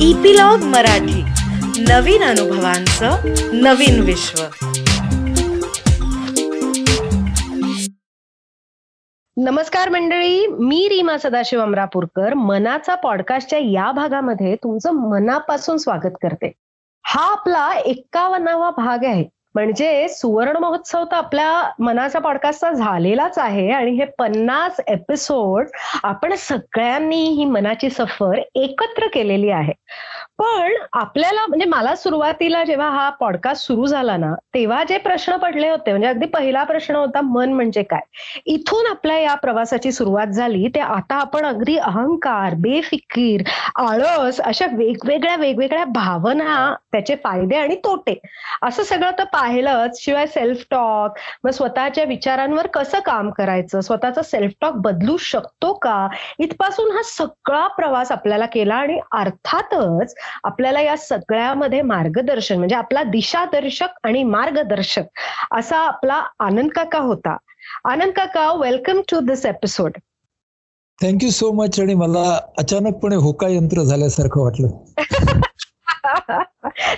Epilogue Marathi. नवीन अनुभवांचं नवीन विश्व. नमस्कार मंडळी मी रीमा सदाशिव अमरापूरकर. मनाचा पॉडकास्टच्या या भागामध्ये तुमचं मनापासून स्वागत करते. हा आपला एक्कावन्नावा भाग आहे. म्हणजे सुवर्ण महोत्सव तर आपल्या मनाचा पॉडकास्टचा झालेलाच आहे आणि हे पन्नास एपिसोड आपण सगळ्यांनी ही मनाची सफर एकत्र केलेली आहे. पण आपल्याला म्हणजे मला सुरुवातीला जेव्हा हा पॉडकास्ट सुरू झाला ना तेव्हा जे प्रश्न पडले होते म्हणजे अगदी पहिला प्रश्न होता मन म्हणजे काय? इथून आपल्या या प्रवासाची सुरुवात झाली ते आता आपण अगदी अहंकार बेफिकीर आळस अशा वेगवेगळ्या वेगवेगळ्या भावना त्याचे फायदे आणि तोटे असं सगळं तर पाहिलंच शिवाय सेल्फ टॉक मग स्वतःच्या विचारांवर कसं काम करायचं? स्वतःचा सेल्फ टॉक बदलू शकतो का? इथपासून हा सगळा प्रवास आपल्याला केला आणि अर्थातच आपल्याला या सगळ्यामध्ये मार्गदर्शन म्हणजे आपला दिशादर्शक आणि मार्गदर्शक असा आपला आनंद काका होता. आनंद काका welcome to this episode thank you so much आणि मला अचानकपणे होका यंत्र झाल्यासारखं वाटलं.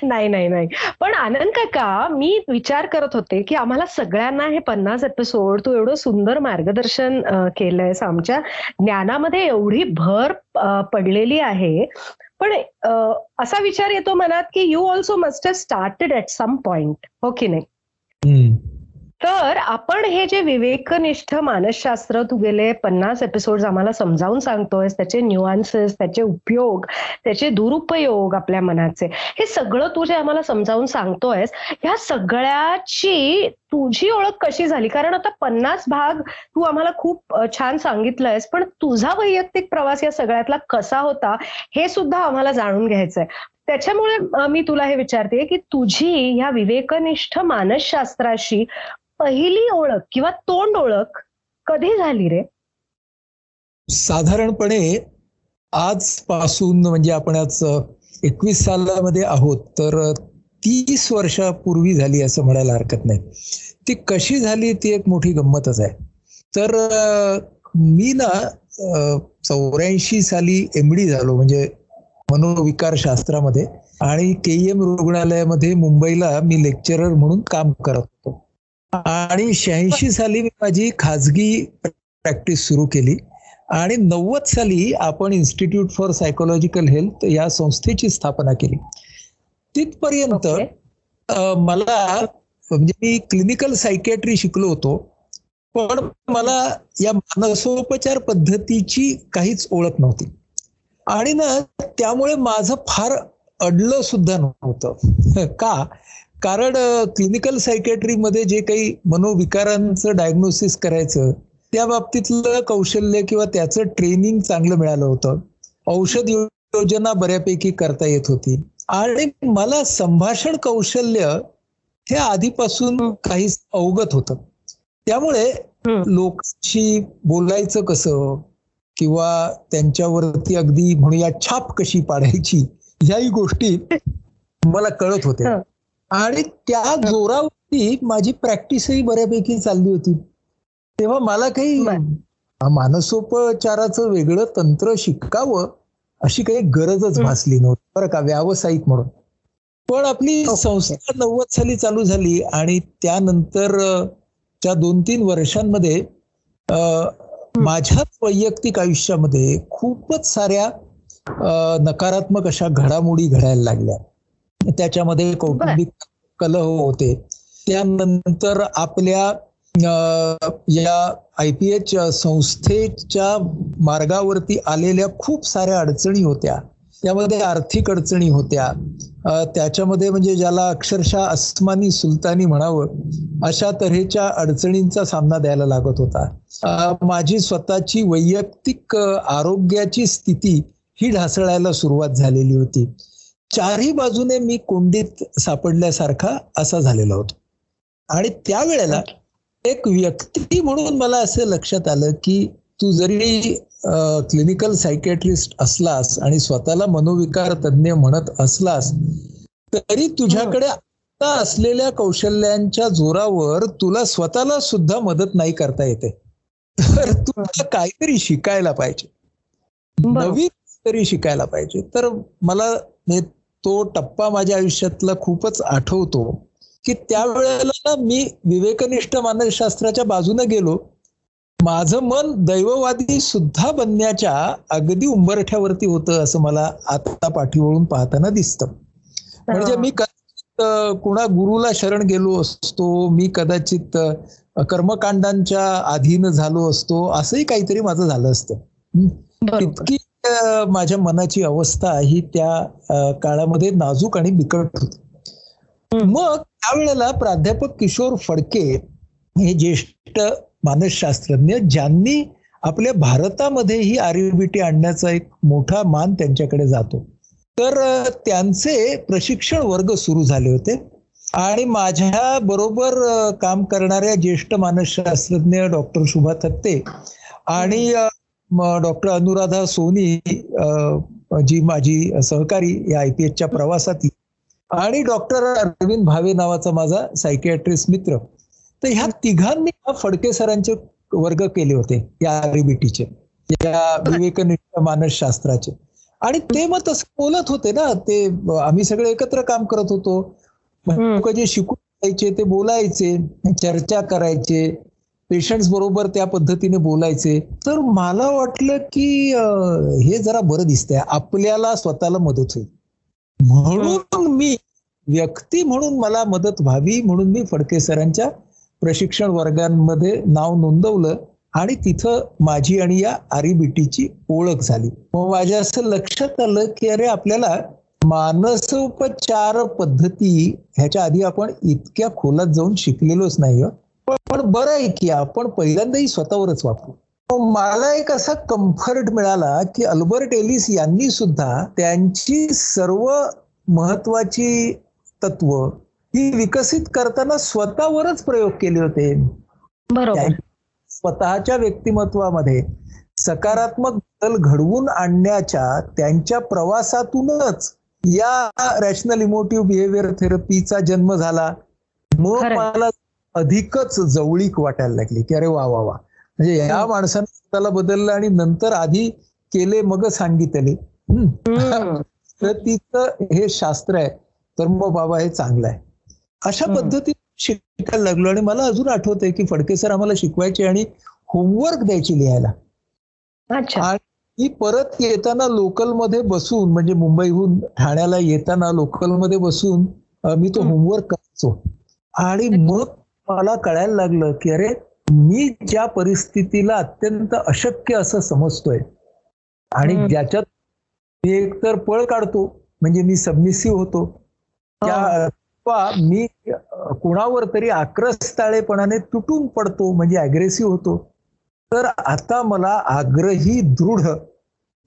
नाही नाही नाही. पण आनंद काका मी विचार करत होते की आम्हाला सगळ्यांना हे पन्नास एपिसोड तू एवढं सुंदर मार्गदर्शन केलंयस आमच्या ज्ञानामध्ये एवढी भर पडलेली आहे. पण असा विचार येतो मनात की you also must have started at some point हो की नाही? तर आपण हे जे विवेकनिष्ठ मानसशास्त्र तू गेले पन्नास एपिसोड आम्हाला समजावून सांगतोयस त्याचे न्युआन्सेस त्याचे उपयोग त्याचे दुरुपयोग आपल्या मनाचे हे सगळं तू जे आम्हाला समजावून सांगतोयस ह्या सगळ्याची तुझी ओळख कशी झाली? कारण आता पन्नास भाग तू आम्हाला खूप छान सांगितलंयस पण तुझा वैयक्तिक प्रवास या सगळ्यातला कसा होता हे सुद्धा आम्हाला जाणून घ्यायचंय. त्याच्यामुळे मी तुला हे विचारते की तुझी ह्या विवेकनिष्ठ मानसशास्त्राशी पहिली ओळख किंवा तोंड ओळख कधी झाली रे? साधारणपणे आजपासून म्हणजे आपण आज एकवीस सालामध्ये आहोत तर तीस वर्षापूर्वी झाली असं म्हणायला हरकत नाही. ती कशी झाली ती एक मोठी गंमतच आहे. तर मी ना चौऱ्याऐंशी साली एमडी झालो म्हणजे मनोविकार शास्त्रामध्ये आणि के एम रुग्णालयामध्ये मुंबईला मी लेक्चरर म्हणून काम करत होतो. आणि शहाऐंशी साली मी माझी खाजगी प्रॅक्टिस सुरू केली. आणि नव्वद साली आपण इन्स्टिट्यूट फॉर सायकोलॉजिकल हेल्थ या संस्थेची स्थापना केली. तिथपर्यंत मला म्हणजे मी क्लिनिकल सायकॅट्री शिकलो होतो. पण मला या मानसोपचार पद्धतीची काहीच ओळख नव्हती. आणि ना त्यामुळे माझं फार अडलं सुद्धा नव्हतं. का? कारण क्लिनिकल सायकॅट्रीमध्ये जे काही मनोविकारांचं डायग्नोसिस करायचं त्या बाबतीतलं कौशल्य किंवा त्याचं ट्रेनिंग चांगलं मिळालं होतं. औषध योजना बऱ्यापैकी करता येत होती. आणि मला संभाषण कौशल्य हे आधीपासून काही अवगत होतं. त्यामुळे लोकांशी बोलायचं कसं? किंवा त्यांच्यावरती अगदी म्हणूया छाप कशी पाडायची? ह्याही गोष्टी मला कळत होत्या. आणि त्या जोरावरती माझी प्रॅक्टिसही बऱ्यापैकी चालली होती. तेव्हा मला काही मानसोपचाराचं वेगळं तंत्र शिकावं अशी काही गरजच भासली नव्हती. बरं का व्यावसायिक म्हणून. पण आपली संस्था नव्वद साली चालू झाली आणि त्यानंतर च्या दोन तीन वर्षांमध्ये माझ्याच वैयक्तिक आयुष्यामध्ये खूपच साऱ्या नकारात्मक अशा घडामोडी घडायला लागल्या. त्याच्यामध्ये कौटुंबिक कलह होते. त्यानंतर आपल्या या आय पी एच संस्थेच्या मार्गावरती आलेल्या खूप साऱ्या अडचणी होत्या. त्यामध्ये आर्थिक अडचणी होत्या. त्याच्यामध्ये म्हणजे ज्याला अक्षरशः अस्मानी सुलतानी म्हणावं अशा तऱ्हेच्या अडचणींचा सामना द्यायला लागत होता. माझी स्वतःची वैयक्तिक आरोग्याची स्थिती ही ढासळायला सुरुवात झालेली होती. चारही बाजूने मी कोंडीत सापडल्यासारखा असा झालेला होतो. आणि त्यावेळेला एक व्यक्ती म्हणून मला असं लक्षात आलं की तू जरी क्लिनिकल सायकॅट्रिस्ट असलास आणि स्वतःला मनोविकार तज्ज्ञ म्हणत असलास तरी तुझ्याकडे आता असलेल्या कौशल्यांच्या जोरावर तुला स्वतःला सुद्धा मदत नाही करता येते. तर तुला काहीतरी शिकायला पाहिजे. नवीन तरी शिकायला पाहिजे. तर मला तो टप्पा माझ्या आयुष्यातला खूपच आठवतो की त्यावेळेला मी विवेकनिष्ठ मानसशास्त्राच्या बाजूने गेलो. माझं मन दैववादी सुद्धा बनण्याच्या अगदी उंबरठ्यावरती होतं असं मला आता पाठीवळून पाहताना दिसतं. म्हणजे मी कदाचित कुणा गुरुला शरण गेलो असतो मी कदाचित कर्मकांडांच्या अधीन झालो असतो असंही काहीतरी माझं झालं असतं. इतकी माझ्या मनाची अवस्था ही त्या काळामध्ये नाजूक आणि बिकट होती. मग त्यावेळेला प्राध्यापक किशोर फडके हे ज्येष्ठ मानसशास्त्रज्ञ ज्यांनी आपल्या भारतामध्ये ही आरबीटी आणण्याचा एक मोठा मान त्यांच्याकडे जातो. तर त्यांचे प्रशिक्षण वर्ग सुरू झाले होते. आणि माझ्या बरोबर काम करणाऱ्या ज्येष्ठ मानसशास्त्रज्ञ डॉक्टर शुभा थत्ते आणि डॉक्टर अनुराधा सोनी जी माझी सहकारी या आय पी एचच्या प्रवासातील आणि डॉक्टर अरविंद भावे नावाचा माझा सायकियाट्रिस्ट मित्र. तर ह्या तिघांनी फडके सरांचे वर्ग केले होते या आरबीटीचे या विवेकनिष्ठ मानसशास्त्राचे आणि ते मग तसं बोलत होते ना ते आम्ही सगळे एकत्र काम करत होतो. लोक जे शिकून जायचे ते बोलायचे चर्चा करायचे पेशंट्स बरोबर त्या पद्धतीने बोलायचे. तर मला वाटलं की हे जरा बरं दिसतंय. आपल्याला स्वतःला मदत होईल. म्हणून मी व्यक्ती म्हणून मला मदत व्हावी म्हणून मी फडके सरांच्या प्रशिक्षण वर्गांमध्ये नाव नोंदवलं आणि तिथं माझी आणि या आरीबीटीची ओळख झाली. मग माझ्या असं लक्षात आलं की अरे आपल्याला मानसोपचार पद्धती ह्याच्या आधी आपण इतक्या खोलात जाऊन शिकलेलोच नाही पण बरं आहे की आपण पहिल्यांदाही स्वतःवरच वापरू. मला एक असा कम्फर्ट मिळाला की अल्बर्ट एलिस यांनी सुद्धा त्यांची सर्व महत्वाची तत्व ही विकसित करताना स्वतःवरच प्रयोग केले होते. बरोबर. स्वतःच्या व्यक्तिमत्वामध्ये सकारात्मक बदल घडवून आणण्याच्या त्यांच्या प्रवासातूनच या रॅशनल इमोटिव्ह बिहेवियर थेरपीचा जन्म झाला. मग मला अधिकच जवळीक वाटायला लागली की अरे वा वा वा. म्हणजे या माणसानं स्वतःला बदललं आणि नंतर आधी केले मग सांगितले. तर तिचं हे शास्त्र आहे तर मग बाबा हे चांगलं आहे. अशा पद्धतीने शिकायला लागलो आणि मला अजून आठवत आहे की फडके सर आम्हाला शिकवायचे आणि होमवर्क द्यायची लिहायला. आणि परत येताना लोकलमध्ये बसून म्हणजे मुंबईहून ठाण्याला येताना लोकलमध्ये बसून मी तो होमवर्क करायचो आणि मग मला कळायला लागलं की अरे मी ज्या परिस्थितीला अत्यंत अशक्य असं समजतोय आणि ज्याच्यात मी एकतर पळ काढतो म्हणजे मी सबमिसिव्ह होतो त्या मी कुणावर तरी आक्रस्ताळेपणाने तुटून पडतो म्हणजे अग्रेसिव्ह होतो तर आता मला आग्रही दृढ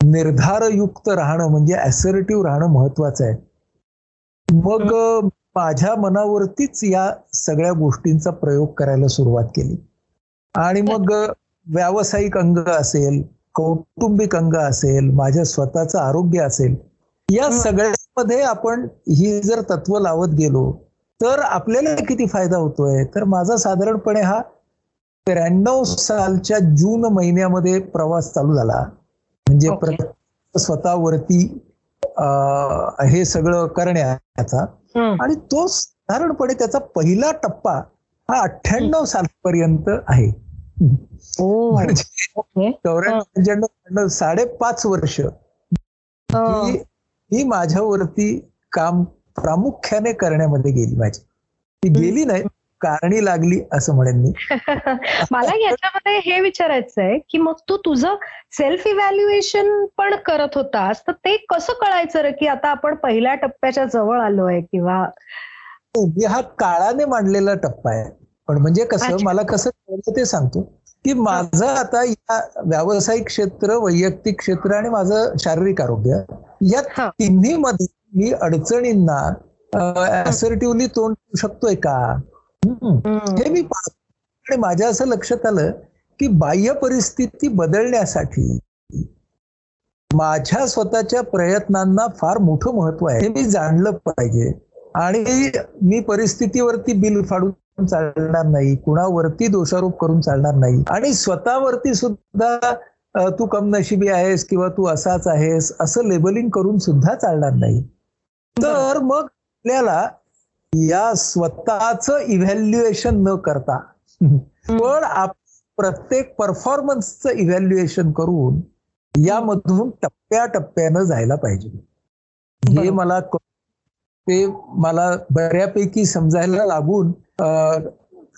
निर्धारयुक्त राहणं म्हणजे ऍसर्टिव्ह राहणं महत्वाचं आहे. मग माझ्या मनावरतीच या सगळ्या गोष्टींचा प्रयोग करायला सुरुवात केली. आणि मग व्यावसायिक अंग असेल कौटुंबिक अंग असेल माझ्या स्वतःचं आरोग्य असेल या सगळ्यामध्ये आपण ही जर तत्व लावत गेलो तर आपल्याला किती फायदा होतोय? तर माझा साधारणपणे हा त्र्याण्णव सालच्या जून महिन्यामध्ये प्रवास चालू झाला. म्हणजे स्वतःवरती हे सगळं करण्याचा आणि तो साधारणपणे त्याचा पहिला टप्पा हा अठ्ठ्याण्णव सालपर्यंत आहे. म्हणजे चौऱ्याण्णव साडेपाच वर्ष ही. माझ्यावरती काम प्रामुख्याने करण्यामध्ये गेली माझी. ती गेली नाही कारणी लागली असं म्हणेन मी. मला याच्यामध्ये हे विचारायचं आहे की मग तू तुझं सेल्फ इव्हॅल्युएशन पण करत होतास तर ते कसं कळायचं रे की आता आपण पहिल्या टप्प्याच्या जवळ आलोय किंवा हा काळाने मांडलेला टप्पा आहे. पण म्हणजे कसं मला कसं कळलं ते सांगतो. की माझं आता या व्यावसायिक क्षेत्र वैयक्तिक क्षेत्र आणि माझं शारीरिक आरोग्य या तिन्ही मध्ये मी अडचणींना असर्टिव्हली तोंड देऊ शकतोय का? हे मी आणि माझ्या असं लक्षात आलं की बाह्य परिस्थिती बदलण्यासाठी माझ्या स्वतःच्या प्रयत्नांना फार मोठं महत्त्व आहे. हे मी जाणलं पाहिजे. आणि मी परिस्थितीवरती बिल फाडून चालणार नाही कुणावरती दोषारोप करून चालणार नाही. आणि स्वतःवरती सुद्धा तू कमनशिबी आहेस किंवा तू असाच आहेस असं लेबलिंग करून सुद्धा चालणार नाही. तर मग आपल्याला या स्वतःच इव्हॅल्युएशन न करता. पण प्रत्येक परफॉर्मन्सचं इव्हॅल्युएशन करून यामधून टप्प्याटप्प्यानं जायला पाहिजे. हे मला ते मला बऱ्यापैकी समजायला लागून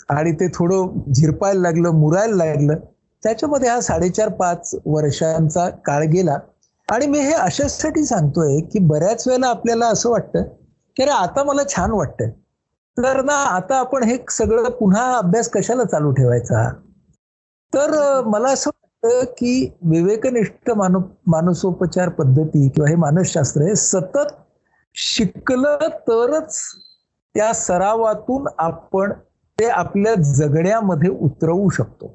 आणि ते थोडं झिरपायला लागलं मुरायला लागलं. त्याच्यामध्ये हा साडेचार पाच वर्षांचा काळ गेला. आणि मी हे अशासाठी सांगतोय की बऱ्याच वेळेला आपल्याला असं वाटतं की अरे आता मला छान वाटतंय. तर ना आता आपण हे सगळं पुन्हा अभ्यास कशाला चालू ठेवायचा? तर मला असं वाटतं की विवेकनिष्ठ मानु मानसोपचार पद्धती किंवा हे मानसशास्त्र हे सतत शिकलं तरच त्या सरावातून आपण ते आपल्या जगण्यामध्ये उतरवू शकतो.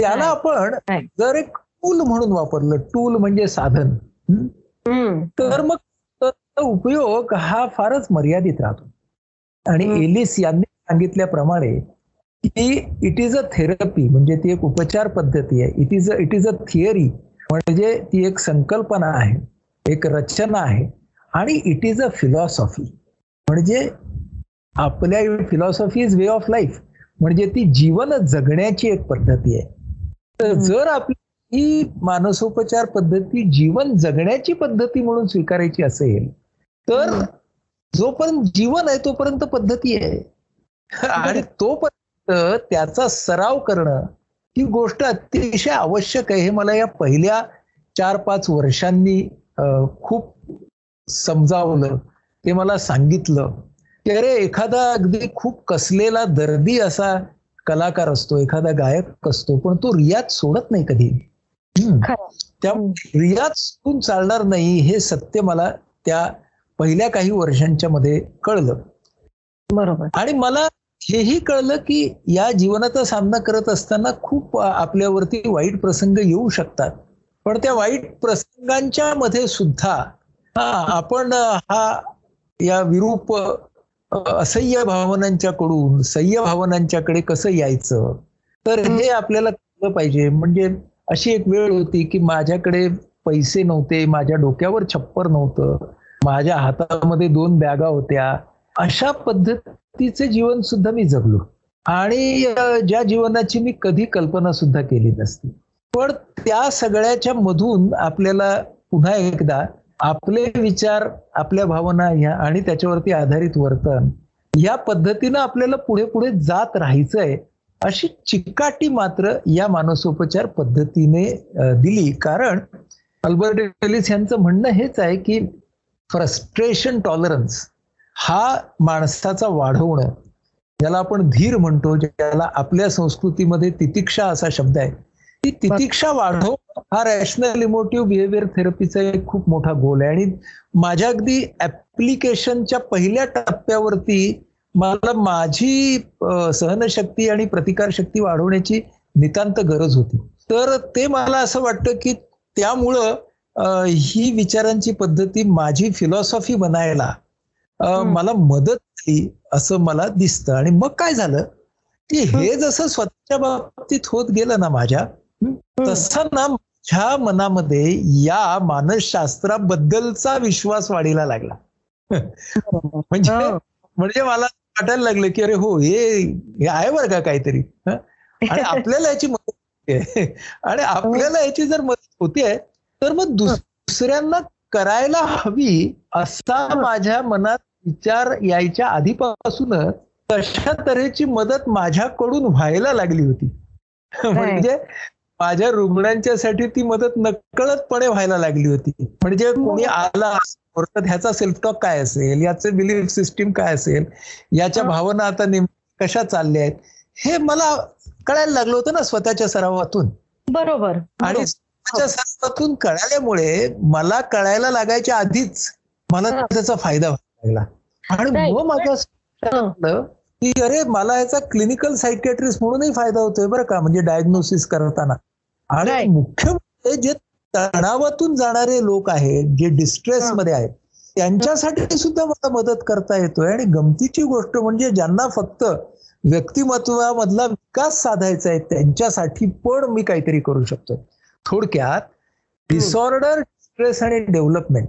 त्याला आपण जर एक टूल म्हणून वापरलं टूल म्हणजे साधन. तर मग उपयोग हा फारच मर्यादित राहतो. आणि एलिस यांनी सांगितल्याप्रमाणे की इट इज अ थेरपी म्हणजे ती एक उपचार पद्धती आहे. It is a it is a theory म्हणजे ती एक संकल्पना आहे एक रचना आहे. आणि इट इज अ फिलॉसॉफी म्हणजे आपल्या philosophy is way of life म्हणजे ती जीवन जगण्याची एक पद्धती आहे. तर जर आपली ही मानसोपचार पद्धती जीवन जगण्याची पद्धती म्हणून स्वीकारायची असेल तर जोपर्यंत जीवन आहे तोपर्यंत पद्धती आहे. आणि तोपर्यंत त्याचा सराव करणं ही गोष्ट अतिशय आवश्यक आहे. हे मला या पहिल्या चार पाच वर्षांनी खूप समजावलं. ते मला सांगितलं. की अरे एखादा अगदी खूप कसलेला दर्दी असा कलाकार असतो एखादा गायक असतो पण तो रियाज सोडत नाही कधी. त्यामुळे रियाज सोडून चालणार नाही हे सत्य मला त्या पहिल्या काही वर्षांच्या मध्ये कळलं. बरोबर. आणि मला हेही कळलं की या जीवनाचा सामना करत असताना खूप आपल्यावरती वाईट प्रसंग येऊ शकतात. पण त्या वाईट प्रसंगांच्या मध्ये सुद्धा हा आपण हा या विरूप असह्य भावनांच्याकडून सह्य भावनांच्याकडे कसं यायचं? तर हे आपल्याला कळलं पाहिजे. म्हणजे अशी एक वेळ होती की माझ्याकडे पैसे नव्हते माझ्या डोक्यावर छप्पर नव्हतं. माझ्या हातामध्ये दोन बॅगा होत्या. अशा पद्धतीचे जीवन सुद्धा मी जगलो. आणि ज्या जीवनाची मी कधी कल्पना सुद्धा केली नसती. पण त्या सगळ्याच्या मधून आपल्याला पुन्हा एकदा आपले विचार आपल्या भावना ह्या आणि त्याच्यावरती आधारित वर्तन या पद्धतीनं आपल्याला पुढे पुढे जात राहायचंय अशी चिकाटी मात्र या मानसोपचार पद्धतीने दिली. कारण अल्बर्ट एलिस यांचं म्हणणं हेच आहे की फ्रस्ट्रेशन टॉलरन्स हा माणसाचा वाढवणं ज्याला आपण धीर म्हणतो ज्याला आपल्या संस्कृतीमध्ये तितिक्षा असा शब्द आहे. ती तितिक्षा वाढव हा रॅशनल इमोटिव्ह बिहेवियर थेरपीचा एक खूप मोठा गोल आहे. आणि माझ्या अगदी ऍप्लिकेशनच्या पहिल्या टप्प्यावरती मला माझी सहनशक्ती आणि प्रतिकारशक्ती वाढवण्याची नितांत गरज होती. तर ते मला असं वाटतं की त्यामुळं ही विचारांची पद्धती माझी फिलॉसॉफी बनायला मला मदत झाली असं मला दिसतं. आणि मग काय झालं की हे जसं स्वतःच्या बाबतीत होत गेलं ना माझ्या तसं ना माझ्या मनामध्ये या मानसशास्त्राबद्दलचा विश्वास वाढीला लागला. म्हणजे म्हणजे मला वाटायला लागलं की अरे हो हे आहे बरं का काहीतरी. आणि आपल्याला याची मदत होते आणि आपल्याला याची जर मदत होतीये तर मग दुसऱ्यांना करायला हवी असा माझ्या मनात विचार यायच्या आधीपासूनच तशा तऱ्हेची मदत माझ्याकडून व्हायला लागली होती. म्हणजे माझ्या रुग्णांच्यासाठी ती मदत नकळतपणे व्हायला लागली होती. म्हणजे कोणी आला ह्याचा सेल्फ टॉक काय असेल? याचे बिलीफ सिस्टीम काय असेल? याच्या भावना आता नेमक्या कशा चालल्या आहेत? हे मला कळायला लागलं होतं ना स्वतःच्या सरावातून. बरोबर. आणि स्वतःच्या सरावातून कळाल्यामुळे मला कळायला लागायच्या आधीच मला त्याचा फायदा व्हायला लागला. आणि मग माझं की अरे मला याचा क्लिनिकल सायकॅट्रिस्ट म्हणूनही फायदा होतोय बरं का म्हणजे डायग्नोसिस करताना. आणि मुख्य म्हणजे जे तणावातून जाणारे लोक आहेत जे डिस्ट्रेस मध्ये आहेत त्यांच्यासाठी सुद्धा मला मदत करता येतोय. आणि गमतीची गोष्ट म्हणजे ज्यांना फक्त व्यक्तिमत्वामधला विकास साधायचा आहे त्यांच्यासाठी पण मी काहीतरी करू शकतोय. थोडक्यात डिसऑर्डर स्ट्रेस आणि डेव्हलपमेंट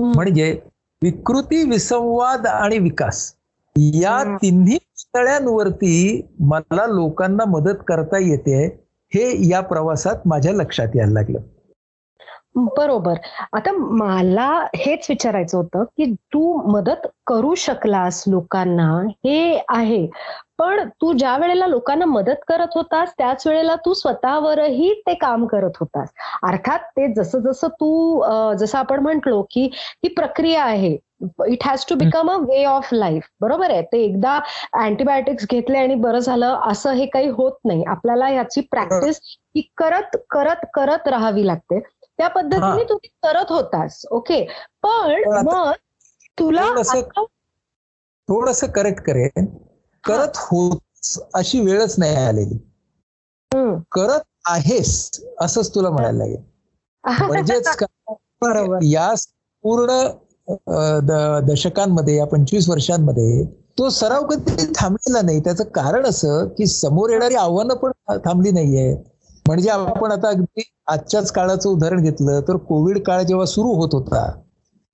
म्हणजे विकृती विसंवाद आणि विकास. या. तिन्ही तळ्यांवरती मला लोकांना मदत करता येते हे या प्रवासात माझ्या लक्षात यायला लागलं. बरोबर. आता मला हेच विचारायचं होतं की तू मदत करू शकलास लोकांना हे आहे. पण तू ज्या वेळेला लोकांना मदत करत होतास त्याच वेळेला तू स्वतःवरही ते काम करत होतास. अर्थात ते जसं जसं तू जसं आपण म्हंटलो की ही प्रक्रिया आहे it has to become a way of life बरोबर आहे? ते एकदा अँटीबायोटिक्स घेतले आणि बरं झालं असं हे काही होत नाही. आपल्याला याची प्रॅक्टिस ही. करत करत करत राहावी लागते. त्या पद्धतीने. तू ती करत होतास. ओके? पण मग तुला थोडस करेक्ट करेन. करत होत अशी वेळच नाही आलेली. करत आहेस असंच तुला म्हणायला लागेल. म्हणजेच या पूर्ण दशकांमध्ये या पंचवीस वर्षांमध्ये तो सराव कधी थांबलेला नाही. त्याचं कारण असं की समोर येणारी आव्हानं पण थांबली नाहीये. म्हणजे आपण आता अगदी आजच्याच काळाचं उदाहरण घेतलं तर कोविड काळ जेव्हा सुरू होत होता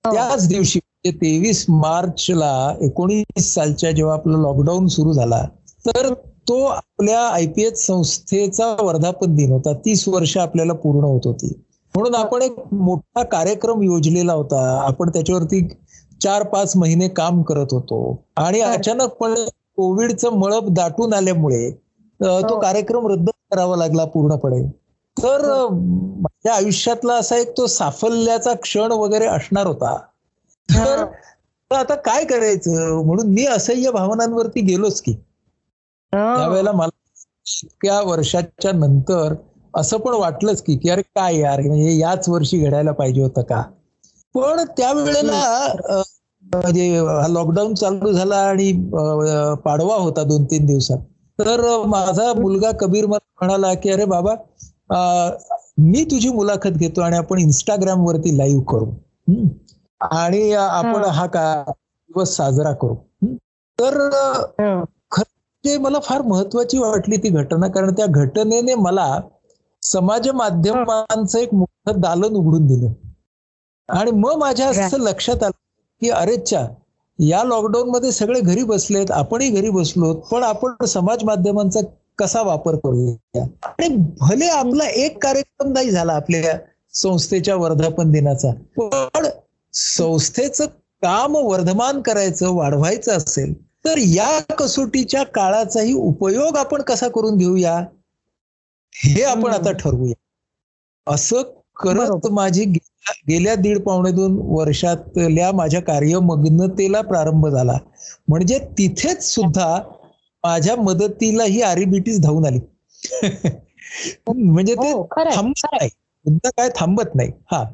हो. त्याच दिवशी तेवीस मार्चला एकोणीस सालच्या जेव्हा आपला लॉकडाऊन सुरू झाला तर तो आपल्या आयपीएच संस्थेचा वर्धापन दिन होता. तीस वर्ष आपल्याला पूर्ण होत होती. म्हणून आपण एक मोठा कार्यक्रम योजलेला होता. आपण त्याच्यावरती चार पाच महिने काम करत होतो. आणि हो. अचानकपणे कोविडचं मळप दाटून आल्यामुळे तो हो. कार्यक्रम रद्द करावा लागला पूर्णपणे. तर अ, माझ्या आयुष्यातला असा एक तो साफल्याचा क्षण वगैरे असणार होता. तर आता काय करायचं? म्हणून मी असह्य भावनांवरती गेलोच की. त्यावेळेला मला इतक्या वर्षाच्या नंतर असं पण वाटलंच की की अरे काय यार म्हणजे याच वर्षी घडायला पाहिजे होतं का? पण त्यावेळेला म्हणजे लॉकडाऊन चालू झाला आणि पाडवा होता दोन तीन दिवसात. तर माझा मुलगा कबीर मला म्हणाला की अरे बाबा मी तुझी मुलाखत घेतो आणि आपण इंस्टाग्राम वरती लाईव्ह करू. हम्म. आणि आपण हा. का दिवस साजरा करू. तर. ते मला फार महत्वाची वाटली ती घटना कारण त्या घटनेने मला समाज माध्यमांचं एक मोठं दालन उघडून दिलं आणि मग माझ्या असं लक्षात आलं की अरेच्छा या लॉकडाऊन मध्ये सगळे घरी बसलेत आपणही घरी बसलो पण आपण समाज माध्यमांचा कसा वापर करूया आणि भले आपला एक कार्यक्रम नाही झाला आपल्या संस्थेच्या वर्धापन दिनाचा पण संस्थेचं काम वर्धमान करायचं वाढवायचं असेल तर या कसोटीच्या काळाचाही उपयोग आपण कसा करून घेऊया? हे आपण. आता ठरवूया. असं करत. माझी गेल्या दीड पावणे दोन वर्षातल्या माझ्या कार्यमग्नतेला प्रारंभ झाला. म्हणजे तिथेच सुद्धा माझ्या मदतीला ही आरिबिटीस धावून आली. म्हणजे ते हो थांबत नाही. मुद्दा काय थांबत नाही. हा.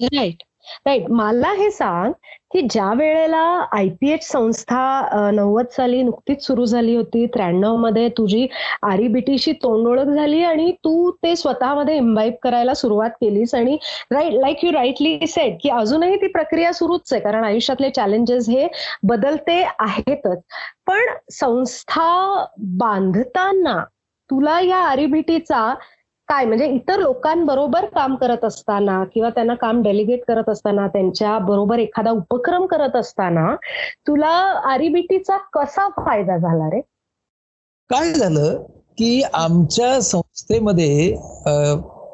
राईट राईट मला हे सांग की ज्या वेळेला आयपीएच संस्था नव्वद साली नुकतीच सुरू झाली होती त्र्याण्णवमध्ये तुझी आरिबीटीशी तोंडओळख झाली आणि तू ते स्वतःमध्ये इम्बाईब करायला सुरुवात केलीस आणि right like you rightly set की अजूनही ती प्रक्रिया सुरूच आहे कारण आयुष्यातले चॅलेंजेस हे बदलते आहेतच. पण संस्था बांधताना तुला या आरिबीटीचा काय? म्हणजे इतर लोकांबरोबर काम करत असताना किंवा त्यांना काम डेलिगेट करत असताना त्यांच्या बरोबर एखादा उपक्रम करत असताना तुला आरिबीटीचा कसा फायदा झाला रे? काय झालं की आमच्या संस्थेमध्ये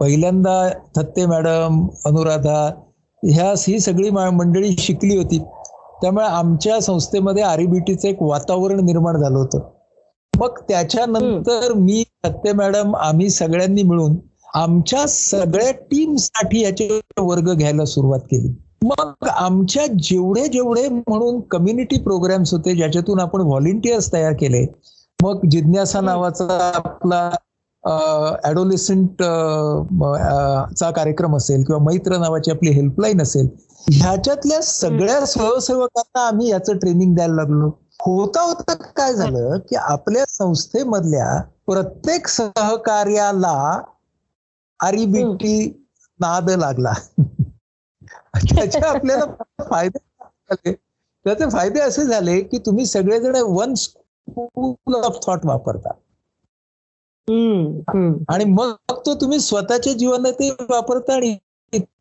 पहिल्यांदा थत्ते मॅडम अनुराधा ह्या ही सगळी मंडळी शिकली होती. त्यामुळे आमच्या संस्थेमध्ये आरिबीटीचं एक वातावरण निर्माण झालं होतं. मग त्याच्यानंतर मी थत्ते मॅडम आम्ही सगळ्यांनी मिळून आमच्या सगळ्या टीमसाठी याचे वर्ग घ्यायला सुरुवात केली. मग आमच्या जेवढे जेवढे म्हणून कम्युनिटी प्रोग्राम्स होते ज्याच्यातून आपण व्हॉलेंटियर्स तयार केले मग जिज्ञासा नावाचा आपला ऍडोलिसंट चा कार्यक्रम असेल किंवा मैत्र नावाची आपली हेल्पलाईन असेल ह्याच्यातल्या सगळ्या स्वयंसेवकांना आम्ही याचं ट्रेनिंग द्यायला लागलो. होता होता काय झालं की आपल्या संस्थेमधल्या प्रत्येक सहकार्याला आरीबीटी नाद लागला. त्याचे आपल्याला फायदे झाले. त्याचे फायदे असे झाले की तुम्ही सगळेजण वन स्कूल ऑफ थॉट वापरता. आणि मग तो तुम्ही स्वतःच्या जीवनात ते वापरता आणि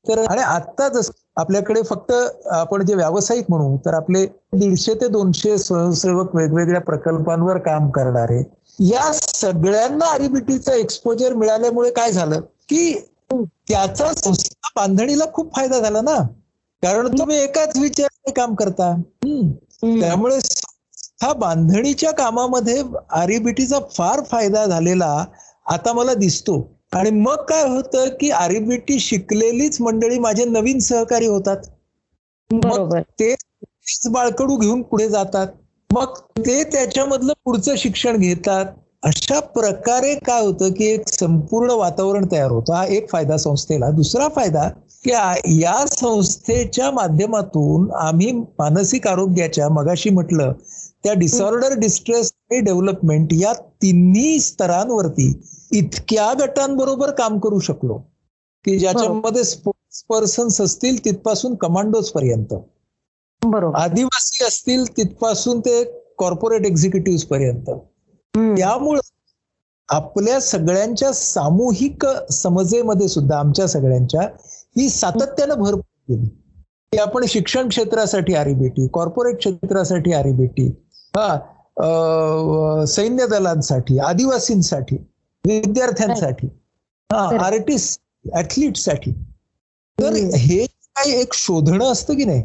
आणि आता जसं आपल्याकडे फक्त आपण जे व्यावसायिक म्हणू तर आपले दीडशे ते दोनशे स्वयंसेवक वेगवेगळ्या प्रकल्पांवर काम करणारे या सगळ्यांना आरिबिटीचं एक्सपोजर मिळाल्यामुळे काय झालं? की त्याचा संस्था बांधणीला खूप फायदा झाला ना. कारण तुम्ही एकाच विचाराने काम करता. त्यामुळे हा बांधणीच्या कामामध्ये आरिबिटीचा फार फायदा झालेला आता मला दिसतो. आणि मग काय होतं की आरिबिटी शिकलेलीच मंडळी माझे नवीन सहकारी होतात. बरोबर. ते बाळकडू घेऊन पुढे जातात. मग ते त्याच्यामधलं पुढचं शिक्षण घेतात. अशा प्रकारे काय होतं की एक संपूर्ण वातावरण तयार होतं. हा एक फायदा संस्थेला. दुसरा फायदा की या संस्थेच्या माध्यमातून आम्ही मानसिक आरोग्याच्या मगाशी म्हटलं त्या डिसऑर्डर डिस्ट्रेस आणि डेव्हलपमेंट या तिन्ही स्तरांवरती इतक्या गटांबरोबर काम करू शकलो की ज्याच्यामध्ये स्पोर्ट्स पर्सन्स असतील तिथपासून कमांडोज पर्यंत. आदिवासी असतील तिथपासून ते कॉर्पोरेट एक्झिक्युटिव्ह पर्यंत. त्यामुळं आपल्या सगळ्यांच्या सामूहिक समजेमध्ये सुद्धा आमच्या सगळ्यांच्या ही सातत्यानं भर पडली. की आपण शिक्षण क्षेत्रासाठी आरिबेटी कॉर्पोरेट क्षेत्रासाठी आरिबेटी हा सैन्य दलांसाठी आदिवासींसाठी विद्यार्थ्यांसाठी हा. आर्टिस्ट ऍथलीटसाठी तर. हे काही एक शोधणं असतं की नाही?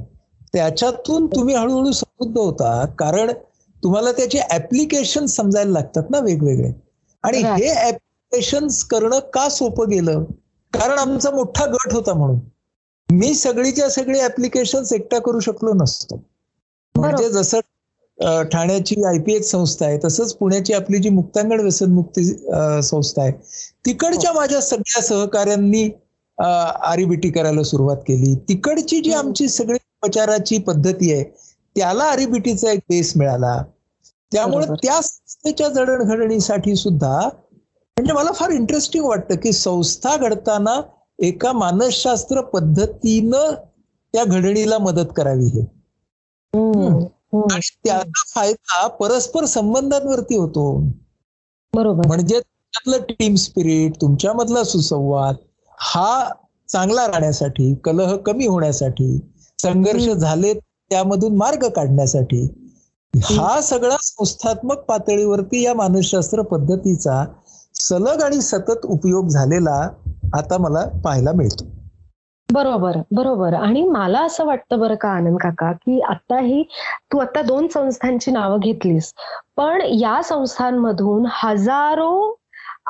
त्याच्यातून तुम्ही हळूहळू समृद्ध होता. कारण तुम्हाला त्याचे ऍप्लिकेशन समजायला लागतात ना वेगवेगळे. आणि. हे ऍप्लिकेशन करणं का सोपं गेलं? कारण आमचा मोठा गट होता म्हणून. मी सगळीच्या सगळी ऍप्लिकेशन एकटा करू शकलो नसतो. म्हणजे जसं ठाण्याची आयपीएच संस्था आहे तसंच पुण्याची आपली जी मुक्तांगण व्यसनमुक्ती संस्था आहे तिकडच्या माझ्या सगळ्या सहकाऱ्यांनी आरिबिटी करायला सुरुवात केली. तिकडची जी. आमची सगळी उपचाराची पद्धती आहे त्याला आरिबिटीचा एक बेस मिळाला त्यामुळे. त्या संस्थेच्या जडणघडणीसाठी सुद्धा म्हणजे मला फार इंटरेस्टिंग वाटतं की संस्था घडताना एका मानसशास्त्र पद्धतीनं त्या घडणीला मदत करावी हे. आणि त्याचा फायदा परस्पर संबंधांवरती होतो बरोबर म्हणजे तुमच्यातलं टीम स्पिरिट तुमच्यामधला सुसंवाद हा चांगला राहण्यासाठी कलह कमी होण्यासाठी संघर्ष. झाले त्यामधून मार्ग काढण्यासाठी. हा सगळा संस्थात्मक पातळीवरती या मानसशास्त्र पद्धतीचा सलग आणि सतत उपयोग झालेला आता मला पाहायला मिळतो. बरोबर बरोबर. आणि मला असं वाटतं बरं का आनंद काका की आता ही तू आता दोन संस्थांची नावं घेतलीस पण या संस्थांमधून हजारो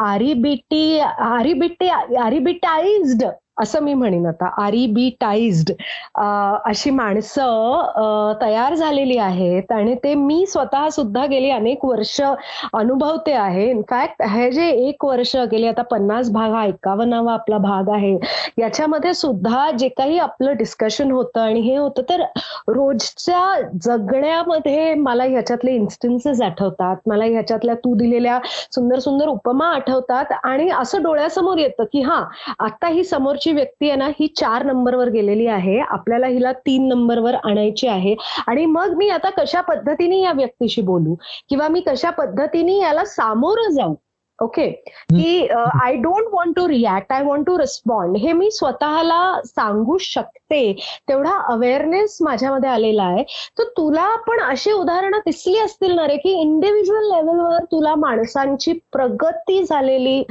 आरिबिटी आरिबिटी आरिबिटाइज्ड असं मी म्हणेन आता. आरिबिटाइज्ड अशी माणसं तयार झालेली आहेत आणि ते मी स्वतः सुद्धा गेली अनेक वर्ष अनुभवते आहे. इनफॅक्ट हे जे एक वर्ष गेले आता पन्नास भाग हा एकावन्नावा आपला भाग आहे. याच्यामध्ये सुद्धा जे काही आपलं डिस्कशन होतं आणि हे होतं तर रोजच्या जगण्यामध्ये मला ह्याच्यातले इन्स्टन्सेस आठवतात. मला ह्याच्यातल्या तू दिलेल्या सुंदर सुंदर उपमा आठवतात आणि असं डोळ्यासमोर येतं की हा आता ही समोर महत्वाची व्यक्ती आहे ना ही चार नंबरवर गेलेली आहे. आपल्याला हिला तीन नंबरवर आणायची आहे. आणि मग मी आता कशा पद्धतीने या व्यक्तीशी बोलू? किंवा मी कशा पद्धतीने याला सामोरं जाऊ? ओके की I don't want to react I want to respond हे मी स्वतःला सांगू शकते. तेवढा अवेअरनेस माझ्यामध्ये आलेला आहे. तर तुला पण अशी उदाहरणं दिसली असतील ना रे की इंडिव्हिज्युअल लेवलवर तुला माणसांची प्रगती झालेली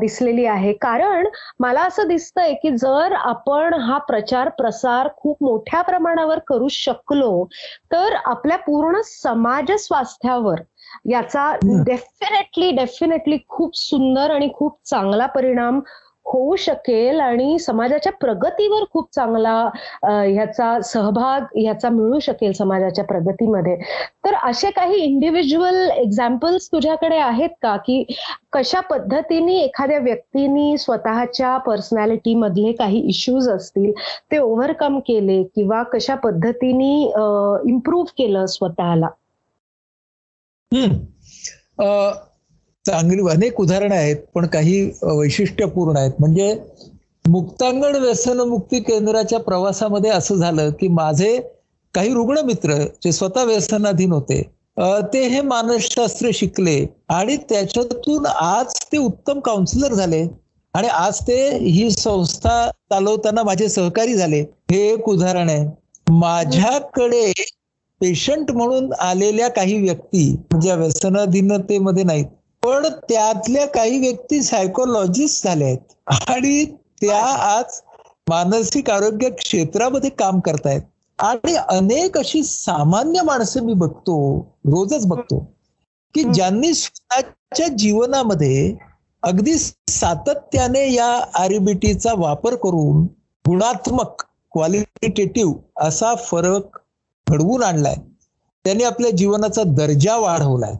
दिसलेली आहे. कारण मला असं दिसतंय की जर आपण हा प्रचार प्रसार खूप मोठ्या प्रमाणावर करू शकलो तर आपल्या पूर्ण समाज स्वास्थ्यावर याचा. डेफिनेटली डेफिनेटली खूप सुंदर आणि खूप चांगला परिणाम होऊ शकेल आणि समाजाच्या प्रगतीवर खूप चांगला ह्याचा सहभाग ह्याचा मिळू शकेल समाजाच्या प्रगतीमध्ये. तर असे काही इंडिव्हिज्युअल एक्झाम्पल्स तुझ्याकडे आहेत का? की कशा पद्धतीने एखाद्या व्यक्तीने स्वतःच्या पर्सनॅलिटी मधले काही इश्यूज असतील ते ओव्हरकम केले किंवा कशा पद्धतीने इम्प्रूव्ह केलं स्वतःला? चांगली अनेक उदाहरणं आहेत पण काही वैशिष्ट्यपूर्ण आहेत. म्हणजे मुक्तांगण व्यसनमुक्ती केंद्राच्या प्रवासामध्ये असं झालं की माझे काही रुग्ण मित्र जे स्वतः व्यसनाधीन होते ते हे मानसशास्त्र शिकले आणि त्याच्यातून आज ते उत्तम काउन्सिलर झाले आणि आज ते ही संस्था चालवताना माझे सहकारी झाले. हे एक उदाहरण आहे. माझ्याकडे पेशंट म्हणून आलेल्या काही व्यक्ती म्हणजे व्यसनाधीनतेमध्ये नाहीत पण त्यातल्या काही व्यक्ती सायकोलॉजिस्ट झाल्या आहेत. आणि त्या आज मानसिक आरोग्य क्षेत्रामध्ये काम करतायत. आणि अनेक अशी सामान्य माणसं मी बघतो रोजच बघतो की ज्यांनी स्वतःच्या जीवनामध्ये अगदी सातत्याने या आरबीटीचा वापर करून गुणात्मक क्वालिटेटिव्ह असा फरक घडवून आणलाय. त्यांनी आपल्या जीवनाचा दर्जा वाढवलाय.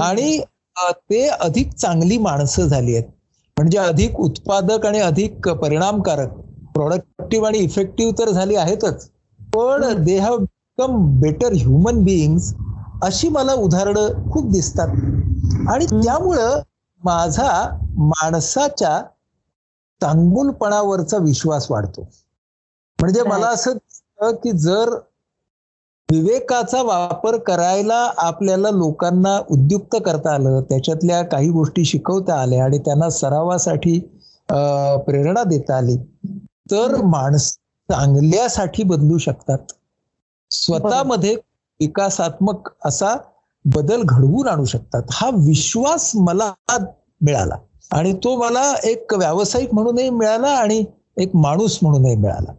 आणि ते अधिक चांगली माणसं झाली आहेत. म्हणजे अधिक उत्पादक आणि अधिक परिणामकारक. प्रोडक्टिव्ह आणि इफेक्टिव्ह तर झाली आहेतच. पण they have become better human beings अशी मला उदाहरणं खूप दिसतात. आणि त्यामुळं माझा माणसाच्या चांगुलपणावरचा विश्वास वाढतो. म्हणजे मला असं दिसतं की जर विवेकाचा वापर करायला आपल्याला लोकांना उद्युक्त करता आलं त्याच्यातल्या काही गोष्टी शिकवता आल्या आणि त्यांना सरावासाठी प्रेरणा देता आली तर माणस चांगल्यासाठी बदलू शकतात. स्वतःमध्ये विकासात्मक असा बदल घडवून आणू शकतात. हा विश्वास मला मिळाला आणि तो मला एक व्यावसायिक म्हणूनही मिळाला आणि एक माणूस म्हणूनही मिळाला.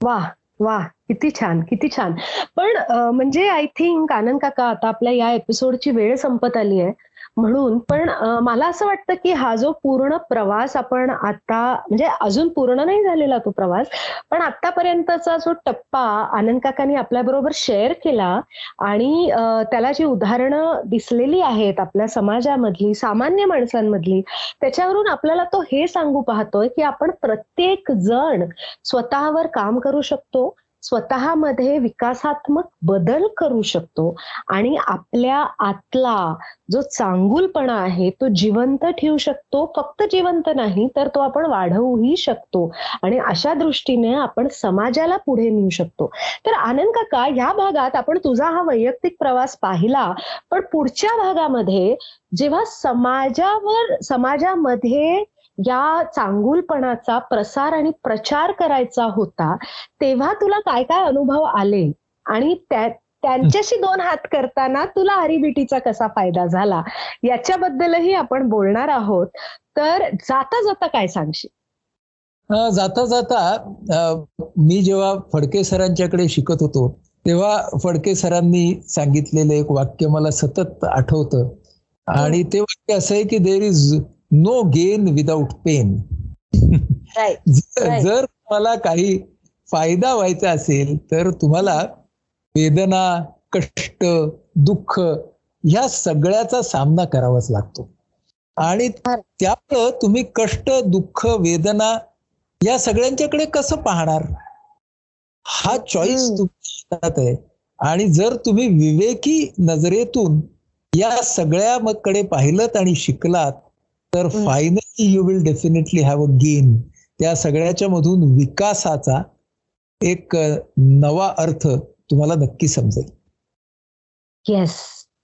वा वा किती छान किती छान. पण म्हणजे आय थिंक आनंद काका आता आपल्या या एपिसोडची वेळ संपत आली आहे. म्हणून पण मला असं वाटतं की हा जो पूर्ण प्रवास आपण आता म्हणजे अजून पूर्ण नाही झालेला तो प्रवास पण आतापर्यंतचा जो टप्पा आनंद काकांनी आपल्याबरोबर शेअर केला आणि त्याला जी उदाहरणं दिसलेली आहेत आपल्या समाजामधली सामान्य माणसांमधली त्याच्यावरून आपल्याला तो हे सांगू पाहतोय की आपण प्रत्येक जण स्वतःवर काम करू शकतो स्वतःमध्ये विकासात्मक बदल करू शकतो. आणि आपल्या आतला जो चांगुलपणा आहे तो जिवंत ठेवू शकतो. फक्त जिवंत नाही तर तो आपण वाढवूही शकतो. आणि अशा दृष्टीने आपण समाजाला पुढे नेऊ शकतो. तर आनंद काका या भागात आपण तुझा हा वैयक्तिक प्रवास पाहिला पण पुढच्या भागामध्ये जेव्हा समाजावर समाजामध्ये या चांगुलपणाचा प्रसार आणि प्रचार करायचा होता तेव्हा तुला काय काय अनुभव आले? आणि त्या त्यांच्याशी दोन हात करताना तुला आरिबीटीचा कसा फायदा झाला? याच्याबद्दलही आपण बोलणार आहोत. तर जाता जाता काय सांगशील? जाता जाता मी जेव्हा फडके सरांच्याकडे शिकत होतो तेव्हा फडके सरांनी सांगितलेलं एक वाक्य मला सतत आठवतं. आणि ते वाक्य असं आहे की there is no gain without pain जर तुम्हाला काही फायदा व्हायचा असेल तर तुम्हाला वेदना कष्ट दुःख ह्या सगळ्याचा सामना करावाच लागतो. आणि त्यामुळं तुम्ही कष्ट दुःख वेदना या सगळ्यांच्याकडे कसं पाहणार? हा चॉईस तुमच्या आहे. आणि जर तुम्ही विवेकी नजरेतून या सगळ्याकडे पाहिलं आणि शिकलात तर finally you will definitely have a gain त्या सगळ्याच्या मधून विकासाचा एक नवा अर्थ तुम्हाला नक्की समजेल. येस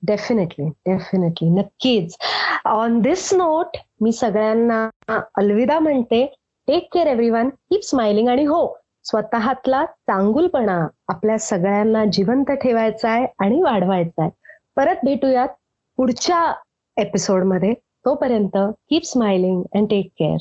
डेफिनेटली डेफिनेटली नक्कीच. ऑन दिस नोट मी सगळ्यांना अलविदा म्हणते. Take care everyone keep smiling आणि हो स्वतःतला चांगुलपणा आपल्या सगळ्यांना जिवंत ठेवायचा आहे आणि वाढवायचा आहे परत भेटूयात पुढच्या एपिसोडमध्ये तोपर्यंत keep smiling and take care